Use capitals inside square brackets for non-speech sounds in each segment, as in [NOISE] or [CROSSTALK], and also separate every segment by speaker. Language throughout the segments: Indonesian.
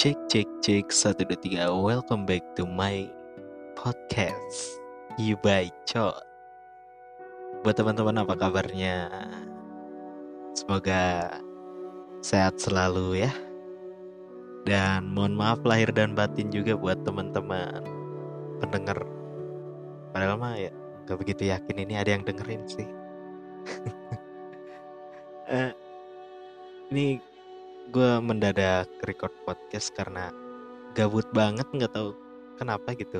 Speaker 1: Cek cek cek satu dua tiga. Welcome back to my podcast. You Cot. Buat teman-teman apa kabarnya? Semoga sehat selalu ya. Dan mohon maaf lahir dan batin juga buat teman-teman pendengar. Padahal mah ya gak begitu yakin ini ada yang dengerin sih. uh, [LAUGHS] ini gue mendadak record podcast karena gabut banget nggak tahu kenapa gitu.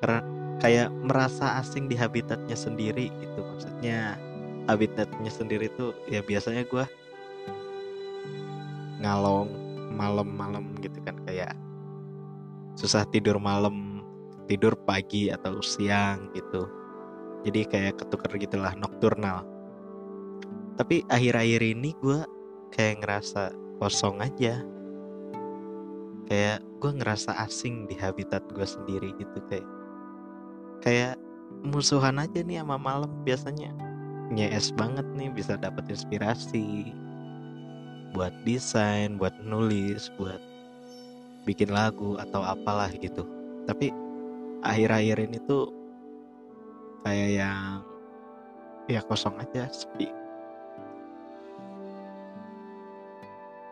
Speaker 1: Karena kayak merasa asing di habitatnya sendiri itu maksudnya habitatnya sendiri tuh ya biasanya gue ngalong malam-malam gitu kan kayak susah tidur malam tidur pagi atau siang gitu. Jadi kayak ketukar gitulah nokturnal. Tapi akhir-akhir ini gue kayak ngerasa kosong aja. Kayak gue ngerasa asing di habitat gue sendiri gitu kayak kayak musuhan aja nih sama malam biasanya. Nyes banget nih bisa dapat inspirasi buat desain buat nulis buat bikin lagu atau apalah gitu. Tapi akhir-akhir ini tuh kayak yang ya kosong aja sepi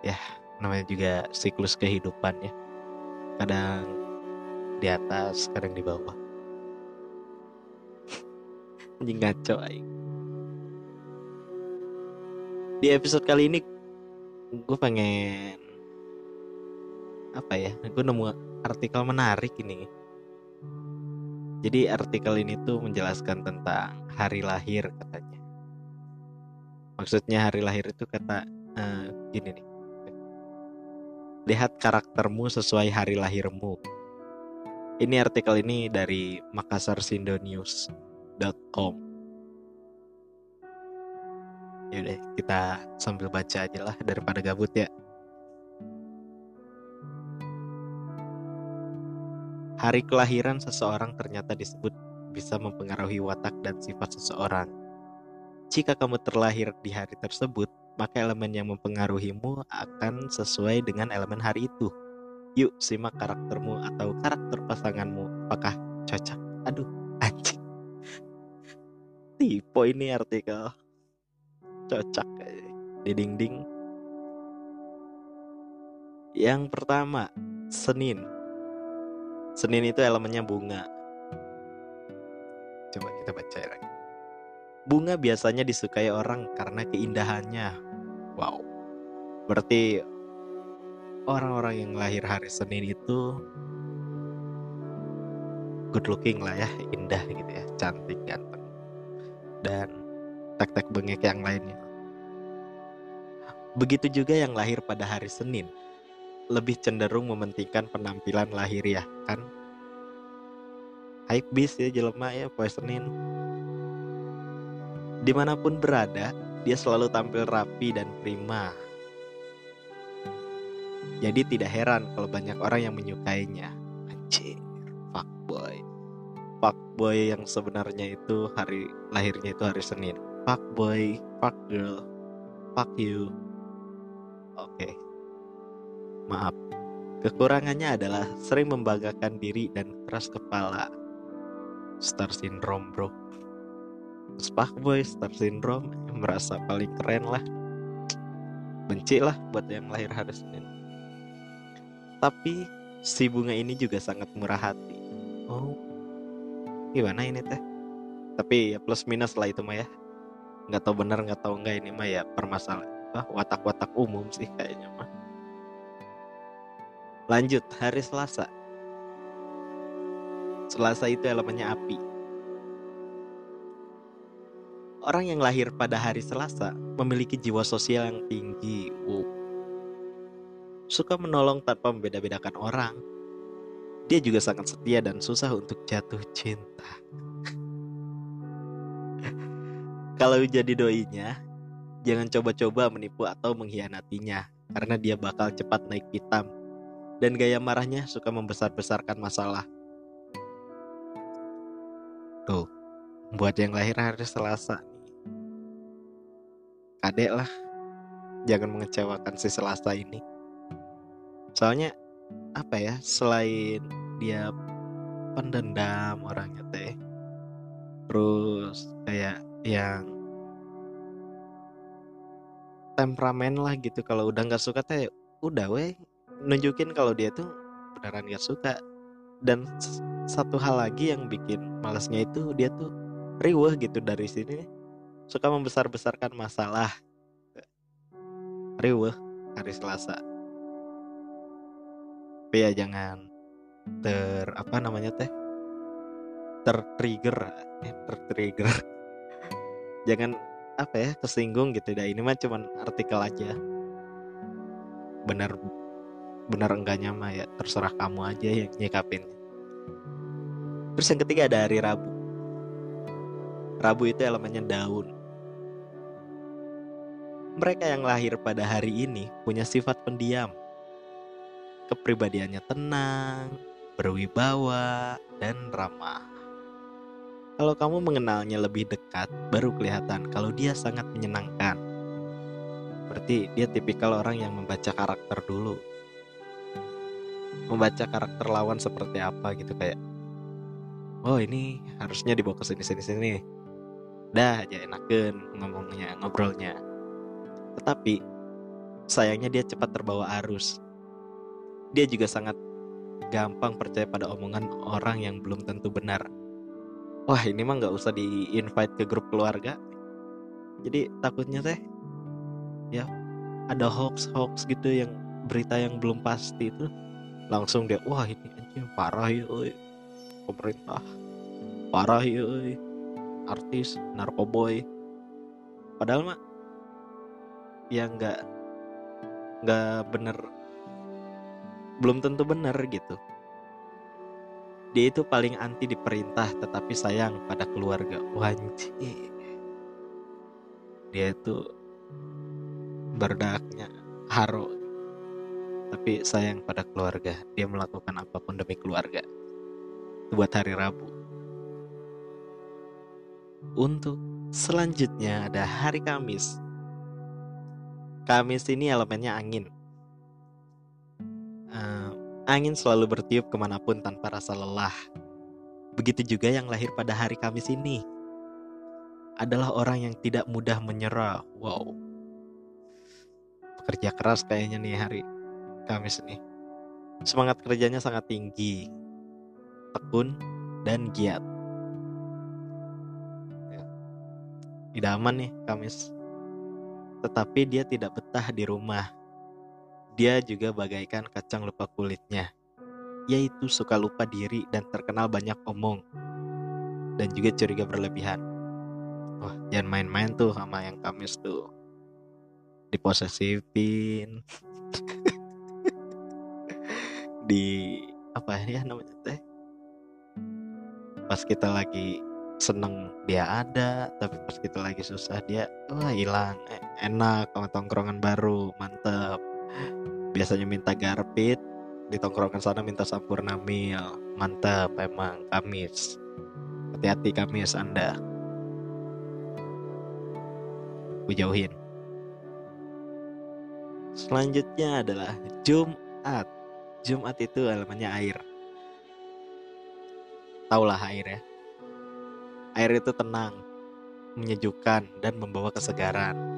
Speaker 1: ya namanya juga siklus kehidupan ya. Kadang di atas kadang di bawah. [LAUGHS] Anjing ngaco aing. Di episode kali ini gue pengen apa ya gue nemu artikel menarik ini. Jadi artikel ini tuh menjelaskan tentang hari lahir katanya. Maksudnya hari lahir itu kata uh, gini nih Lihat karaktermu sesuai hari lahirmu. Ini artikel ini dari makassarsindonews.com. Yaudah, kita sambil baca aja lah daripada gabut ya. Hari kelahiran seseorang ternyata disebut bisa mempengaruhi watak dan sifat seseorang. Jika kamu terlahir di hari tersebut, maka elemen yang mempengaruhimu akan sesuai dengan elemen hari itu. Yuk simak karaktermu atau karakter pasanganmu apakah cocok. Aduh, anjing. Tipe ini artikel. Cocok di dinding. Yang pertama, Senin. Senin itu elemennya bunga. Coba kita baca lagi. Bunga biasanya disukai orang karena keindahannya. Wow. Berarti orang-orang yang lahir hari Senin itu good looking lah ya, indah gitu ya, cantik, ganteng. Dan tek-tek bengek yang lainnya. Begitu juga yang lahir pada hari Senin, lebih cenderung mementingkan penampilan lahir ya, kan? Hype bis ya jelema ya, poe Senin Di mana pun berada, dia selalu tampil rapi dan prima. Jadi tidak heran kalau banyak orang yang menyukainya. Anjir, fuckboy. Fuckboy yang sebenarnya itu hari lahirnya itu hari Senin. Fuckboy, fuck girl, fuck you. Oke. Maaf. Kekurangannya adalah sering membanggakan diri dan keras kepala. Star syndrome, bro boy Star Syndrome merasa paling keren lah. Benci lah buat yang lahir hari Senin. Tapi si bunga ini juga sangat murah hati. Oh. Gimana ini teh? Tapi ya plus minus lah itu mah ya. Nggak tahu benar nggak tahu enggak ini mah ya permasalahan ah, watak-watak umum sih kayaknya mah. Lanjut hari Selasa. Selasa itu elemennya api Orang yang lahir pada hari Selasa memiliki jiwa sosial yang tinggi. Wow. Suka menolong tanpa membeda-bedakan orang. Dia juga sangat setia dan susah untuk jatuh cinta. [LAUGHS] Kalau jadi doinya, jangan coba-coba menipu atau mengkhianatinya karena dia bakal cepat naik pitam dan gaya marahnya suka membesar-besarkan masalah. Tuh, buat yang lahir hari Selasa adek lah. Jangan mengecewakan si Selasa ini. Soalnya apa ya selain dia pendendam orangnya teh terus kayak yang temperamen lah gitu kalau udah nggak suka teh udah weh nunjukin kalau dia tuh beneran gak suka. Dan satu hal lagi yang bikin malasnya itu dia tuh riweh gitu dari sini suka membesar-besarkan masalah. Riweh hari Selasa. Tapi ya jangan ter apa namanya teh? Tertrigger eh, tertrigger. [LAUGHS] Jangan apa ya kesinggung gitu dah. Ini mah cuman artikel aja. Benar benar enggaknya mah ya terserah kamu aja yang nyikapin. Terus yang ketiga ada hari Rabu. Rabu itu elemennya daun mereka yang lahir pada hari ini punya sifat pendiam kepribadiannya tenang berwibawa dan ramah kalau kamu mengenalnya lebih dekat, baru kelihatan kalau dia sangat menyenangkan. Berarti dia tipikal orang yang membaca karakter dulu. Membaca karakter lawan seperti apa gitu kayak Oh ini harusnya dibawa ke sini sini sini. Dah aja enakan ngomongnya, ngobrolnya. Tetapi sayangnya dia cepat terbawa arus. Dia juga sangat gampang percaya pada omongan orang yang belum tentu benar. Wah ini mah nggak usah di invite ke grup keluarga. Jadi takutnya teh ya ada hoax hoax gitu yang berita yang belum pasti itu langsung dia wah ini anjing parah ya pemerintah parah ya artis narkoboy. Padahal mah ya nggak nggak bener belum tentu bener gitu dia itu paling anti diperintah tetapi sayang pada keluarga. Wanci. Dia itu berdaknya haro. Tapi sayang pada keluarga. Dia melakukan apa pun demi keluarga. Buat hari Rabu. Untuk selanjutnya ada hari Kamis. Kamis ini elemennya angin. Uh, Angin selalu bertiup ke mana pun tanpa rasa lelah. Begitu juga yang lahir pada hari Kamis ini. Adalah orang yang tidak mudah menyerah. Wow. Bekerja keras kayaknya nih hari Kamis ini. Semangat kerjanya sangat tinggi. Tekun dan giat. Ya. Idaman nih Kamis. Tetapi dia tidak betah di rumah dia juga bagaikan kacang lupa kulitnya, yaitu suka lupa diri dan terkenal banyak omong, dan juga curiga berlebihan. Wah, jangan main-main tuh sama yang Kamis tuh. Diposesifin. [LAUGHS] di apa ya namanya teh? Pas kita lagi seneng dia ada, tapi pas kita lagi susah dia wah hilang. E, enak sama tongkrongan baru, mantep. Biasanya minta garpit di tongkrongan sana minta sampurna mil mantap emang Kamis. Hati-hati Kamis Anda. Jauhin. Selanjutnya adalah Jumat. Jumat itu elemennya air. Taulah air ya air itu tenang menyejukkan dan membawa kesegaran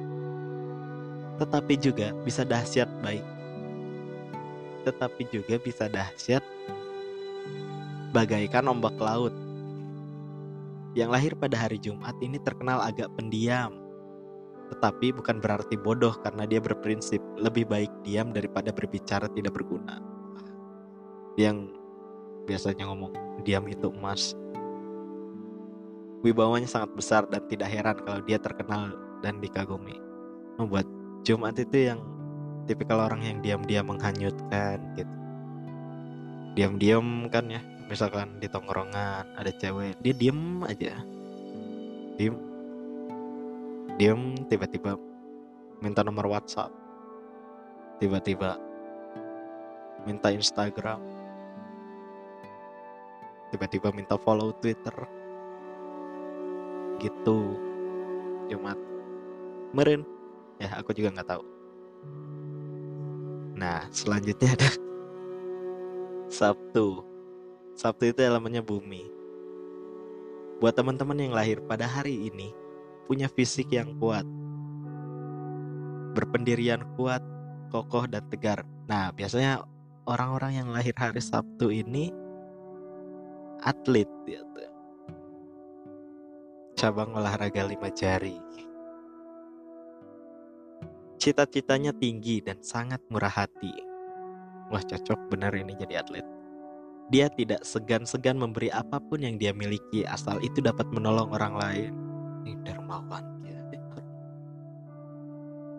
Speaker 1: tetapi juga bisa dahsyat baik. Tetapi juga bisa dahsyat bagaikan ombak laut. Yang lahir pada hari Jumat ini terkenal agak pendiam. Tetapi bukan berarti bodoh karena dia berprinsip lebih baik diam daripada berbicara tidak berguna. Yang biasanya ngomong diam itu emas. Wibawanya sangat besar dan tidak heran kalau dia terkenal dan dikagumi. Membuat Jumat itu yang tipikal orang yang diam-diam menghanyutkan gitu. Diam-diam kan ya misalkan di tongkrongan ada cewek dia diem aja. Diem. Diem tiba-tiba minta nomor WhatsApp. Tiba-tiba minta Instagram. Tiba-tiba minta follow Twitter gitu Jumat meren ya aku juga nggak tahu nah selanjutnya ada [LAUGHS] Sabtu. Sabtu itu elemennya bumi. Buat teman-teman yang lahir pada hari ini, punya fisik yang kuat, berpendirian kuat, kokoh dan tegar. Nah, biasanya orang-orang yang lahir hari Sabtu ini atlet gitu. Cabang olahraga lima jari. Cita-citanya tinggi dan sangat murah hati. Wah, cocok benar ini jadi atlet. Dia tidak segan-segan memberi apa pun yang dia miliki asal itu dapat menolong orang lain. Ini dermawan ya.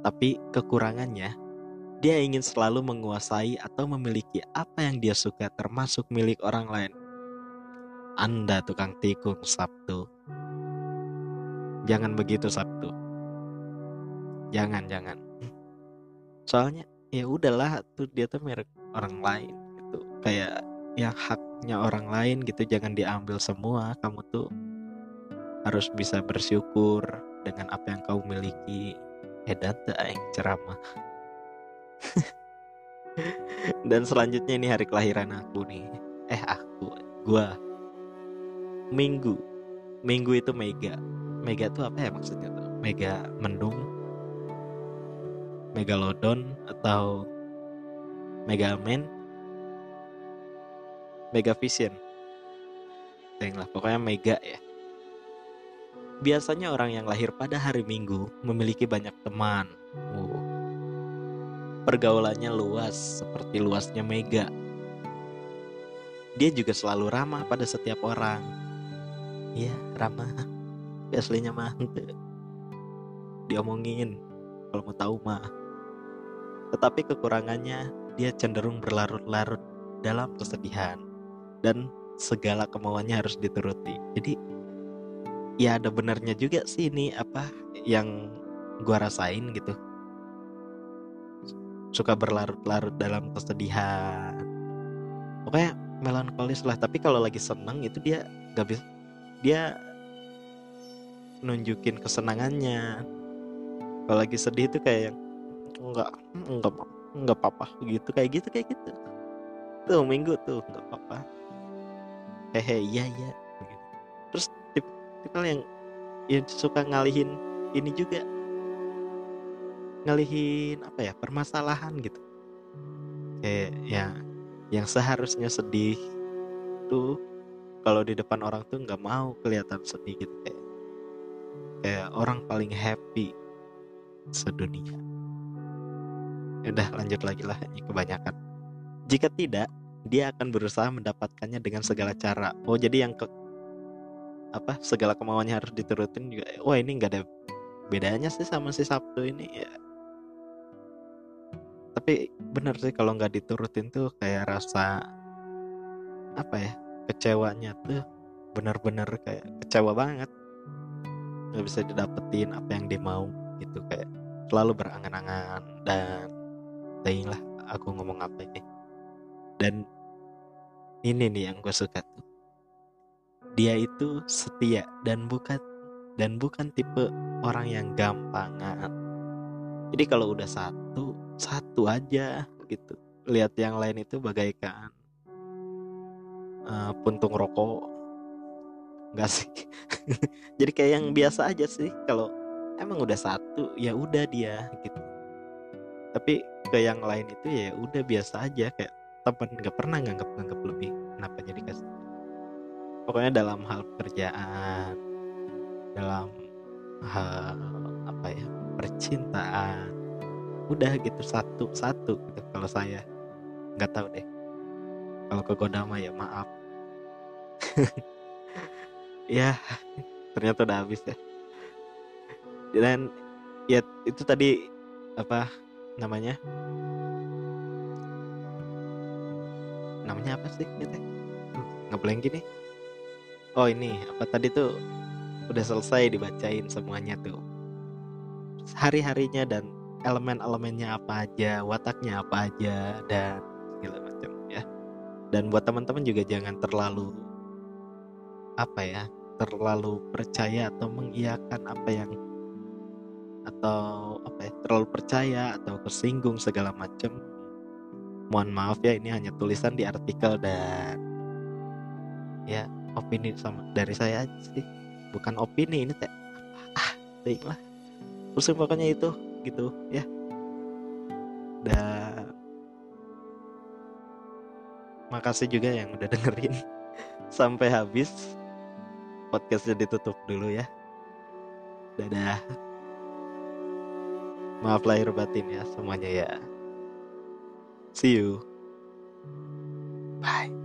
Speaker 1: Tapi kekurangannya, dia ingin selalu menguasai atau memiliki apa yang dia suka termasuk milik orang lain. Anda tukang tikung Sabtu. Jangan begitu Sabtu. Jangan, jangan. Soalnya ya udahlah tuh dia tuh merek orang lain gitu. Kayak yang haknya orang lain gitu. Jangan diambil semua. Kamu tuh harus bisa bersyukur dengan apa yang kau miliki. Edata yang ceramah. [LAUGHS] Dan selanjutnya ini hari kelahiran aku nih. Eh aku gua. Minggu. Minggu itu mega mega tuh apa ya maksudnya tuh mega mendung megalodon atau megaman Mega Vision. Lah, pokoknya Mega ya. Biasanya orang yang lahir pada hari Minggu memiliki banyak teman. Uh. Pergaulannya luas, seperti luasnya Mega. Dia juga selalu ramah pada setiap orang. Iya, ramah. Aslinya mah diomongin kalau mau tahu mah. Tetapi kekurangannya dia cenderung berlarut-larut dalam kesedihan dan segala kemauannya harus dituruti. Jadi ya ada benarnya juga sih ini apa yang gua rasain gitu. Suka berlarut-larut dalam kesedihan. Pokoknya melankolis lah, tapi kalau lagi seneng itu dia gak bisa dia nunjukin kesenangannya. Kalau lagi sedih itu kayak yang enggak enggak enggak apa-apa. Gitu kayak gitu kayak gitu. Tuh minggu tuh enggak apa-apa. Hehe iya iya. Terus tipe, tipe yang yang suka ngalihin ini juga. Ngalihin apa ya permasalahan gitu. Kayak ya yang seharusnya sedih tuh kalau di depan orang tuh nggak mau kelihatan sedih gitu kayak kayak orang paling happy sedunia ya udah lanjut lagi lah ini kebanyakan jika tidak dia akan berusaha mendapatkannya dengan segala cara. Oh jadi yang ke apa segala kemauannya harus diturutin juga. Wah ini nggak ada bedanya sih sama si Sabtu ini ya. Tapi bener sih kalau nggak diturutin tuh kayak rasa apa ya kecewanya tuh benar-benar kayak kecewa banget nggak bisa didapetin apa yang dia mau gitu. Kayak selalu berangan-angan dan lah aku ngomong apa ini. Dan ini nih yang gue suka tuh. Dia itu setia dan bukan dan bukan tipe orang yang gampangan. Jadi kalau udah satu satu aja gitu. Lihat yang lain itu bagaikan uh, puntung rokok enggak sih. [LAUGHS] Jadi kayak yang biasa aja sih kalau emang udah satu ya udah dia gitu. Tapi ke yang lain itu ya udah biasa aja kayak teman nggak pernah nganggap nganggap lebih kenapa jadi kasih. Pokoknya dalam hal pekerjaan dalam hal apa ya percintaan udah gitu satu satu gitu kalau saya. Nggak tahu deh. Kalau ke Kodama ya maaf [LAUGHS] ya ternyata udah habis ya. Dan ya itu tadi apa namanya? Namanya apa sih gitu ngeblank gini oh ini apa tadi tuh udah selesai dibacain semuanya tuh. Hari-harinya dan elemen-elemennya apa aja wataknya apa aja dan segala macam ya. Dan buat teman-teman juga jangan terlalu apa ya terlalu percaya atau mengiyakan apa yang atau apa ya terlalu percaya atau tersinggung segala macam mohon maaf ya ini hanya tulisan di artikel dan ya opini sama dari saya aja sih. Bukan opini ini teh. Ah baiklah terus pokoknya itu gitu ya. Dan makasih juga yang udah dengerin. [LAUGHS] Sampai habis podcastnya ditutup dulu ya. Dadah. Maaf lahir batin ya semuanya ya. See you. Bye